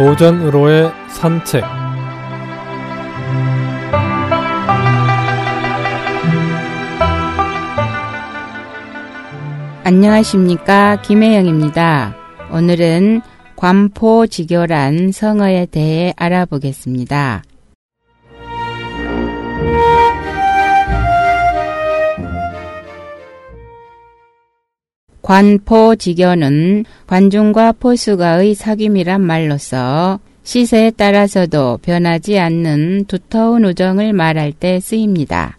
오전으로의 산책 안녕하십니까 김혜영입니다. 오늘은 관포지교란 성어에 대해 알아보겠습니다. 관포지교는 관중과 포수가의 사귐이란 말로서 시세에 따라서도 변하지 않는 두터운 우정을 말할 때 쓰입니다.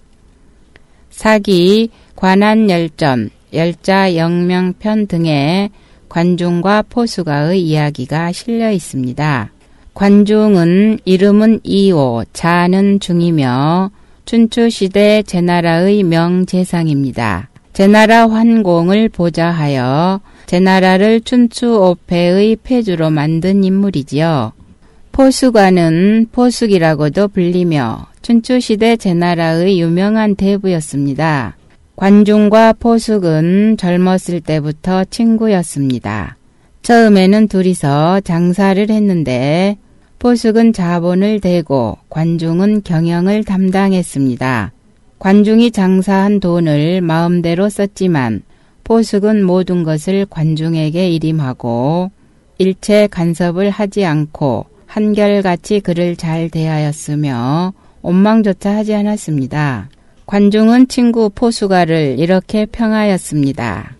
사기, 관한열전, 열자 영명편 등의 관중과 포수가의 이야기가 실려 있습니다. 관중은 이름은 이오, 자는 중이며 춘추시대 제나라의 명재상입니다. 제나라 환공을 보좌하여 제나라를 춘추오패의 폐주로 만든 인물이지요. 포수관은 포숙이라고도 불리며 춘추시대 제나라의 유명한 대부였습니다. 관중과 포숙은 젊었을 때부터 친구였습니다. 처음에는 둘이서 장사를 했는데 포숙은 자본을 대고 관중은 경영을 담당했습니다. 관중이 장사한 돈을 마음대로 썼지만 포숙은 모든 것을 관중에게 일임하고 일체 간섭을 하지 않고 한결같이 그를 잘 대하였으며 원망조차 하지 않았습니다. 관중은 친구 포수가를 이렇게 평하였습니다.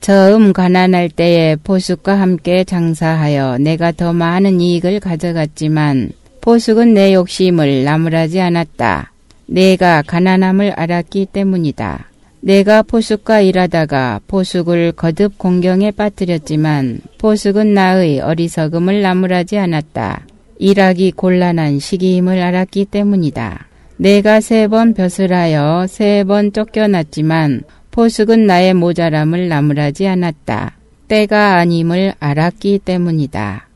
처음 가난할 때에 포숙과 함께 장사하여 내가 더 많은 이익을 가져갔지만 포숙은 내 욕심을 나무라지 않았다. 내가 가난함을 알았기 때문이다. 내가 포숙과 일하다가 포숙을 거듭 공경에 빠뜨렸지만 포숙은 나의 어리석음을 나무라지 않았다. 일하기 곤란한 시기임을 알았기 때문이다. 내가 세 번 벼슬 하여 세 번 쫓겨났지만 포숙은 나의 모자람을 나무라지 않았다. 때가 아님을 알았기 때문이다.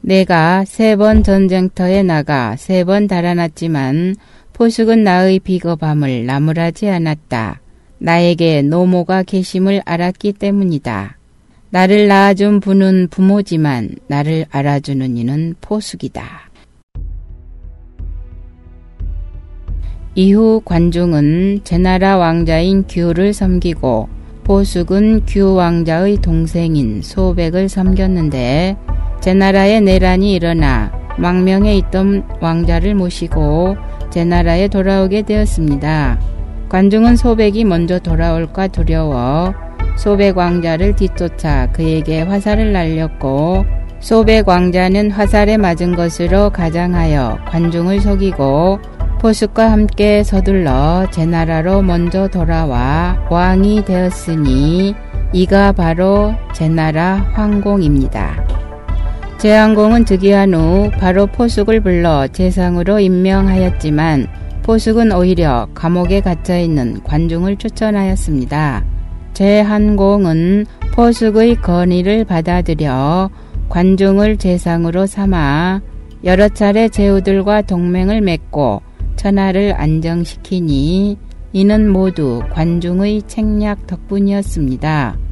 내가 세 번 전쟁터에 나가 세 번 달아났지만 포숙은 나의 비겁함을 나무라지 않았다. 나에게 노모가 계심을 알았기 때문이다. 나를 낳아준 부는 부모지만 나를 알아주는 이는 포숙이다. 이후 관중은 제나라 왕자인 규를 섬기고 포숙은 규 왕자의 동생인 소백을 섬겼는데 제나라의 내란이 일어나 망명에 있던 왕자를 모시고 제 나라에 돌아오게 되었습니다. 관중은 소백이 먼저 돌아올까 두려워 소백 왕자를 뒤쫓아 그에게 화살을 날렸고 소백 왕자는 화살에 맞은 것으로 가장하여 관중을 속이고 포숙과 함께 서둘러 제 나라로 먼저 돌아와 왕이 되었으니 이가 바로 제 나라 황공입니다. 제왕공은 즉위한 후 바로 포숙을 불러 재상으로 임명하였지만 포숙은 오히려 감옥에 갇혀 있는 관중을 추천하였습니다. 제한공은 포숙의 건의를 받아들여 관중을 재상으로 삼아 여러 차례 제후들과 동맹을 맺고 천하를 안정시키니 이는 모두 관중의 책략 덕분이었습니다.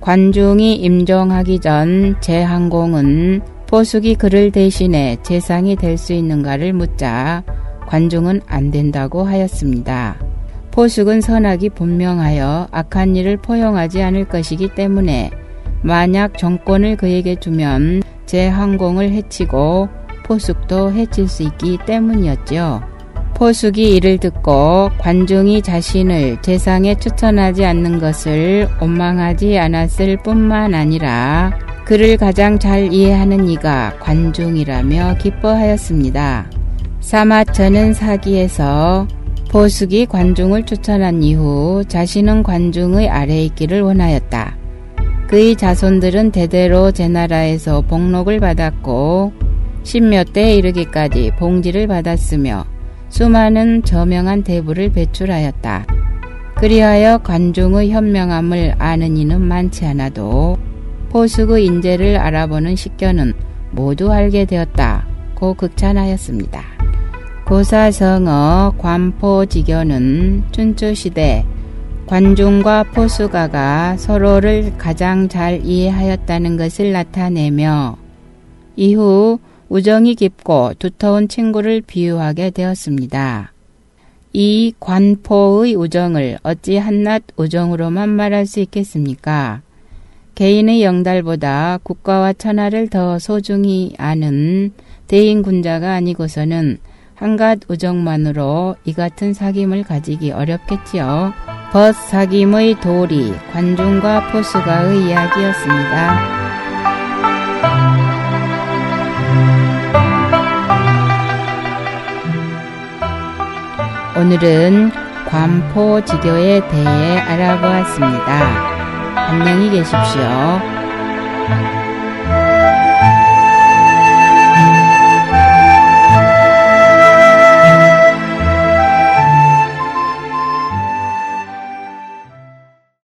관중이 임종하기 전 제항공은 포숙이 그를 대신해 재상이 될 수 있는가를 묻자 관중은 안 된다고 하였습니다. 포숙은 선악이 분명하여 악한 일을 포용하지 않을 것이기 때문에 만약 정권을 그에게 주면 제항공을 해치고 포숙도 해칠 수 있기 때문이었죠. 포숙이 이를 듣고 관중이 자신을 재상에 추천하지 않는 것을 원망하지 않았을 뿐만 아니라 그를 가장 잘 이해하는 이가 관중이라며 기뻐하였습니다. 사마천은 사기에서 포숙이 관중을 추천한 이후 자신은 관중의 아래에 있기를 원하였다. 그의 자손들은 대대로 제나라에서 복록을 받았고 십몇 대에 이르기까지 봉지를 받았으며 수많은 저명한 대부를 배출하였다. 그리하여 관중의 현명함을 아는 이는 많지 않아도 포숙의 인재를 알아보는 식견은 모두 알게 되었다. 고 극찬하였습니다. 고사성어 관포지교는 춘추시대 관중과 포수가가 서로를 가장 잘 이해하였다는 것을 나타내며 이후 우정이 깊고 두터운 친구를 비유하게 되었습니다. 이 관포의 우정을 어찌 한낱 우정으로만 말할 수 있겠습니까? 개인의 영달보다 국가와 천하를 더 소중히 아는 대인 군자가 아니고서는 한갓 우정만으로 이 같은 사귐을 가지기 어렵겠지요. 벗 사귐의 도리, 관중과 포수가의 이야기였습니다. 오늘은 관포지교에 대해 알아보았습니다. 안녕히 계십시오.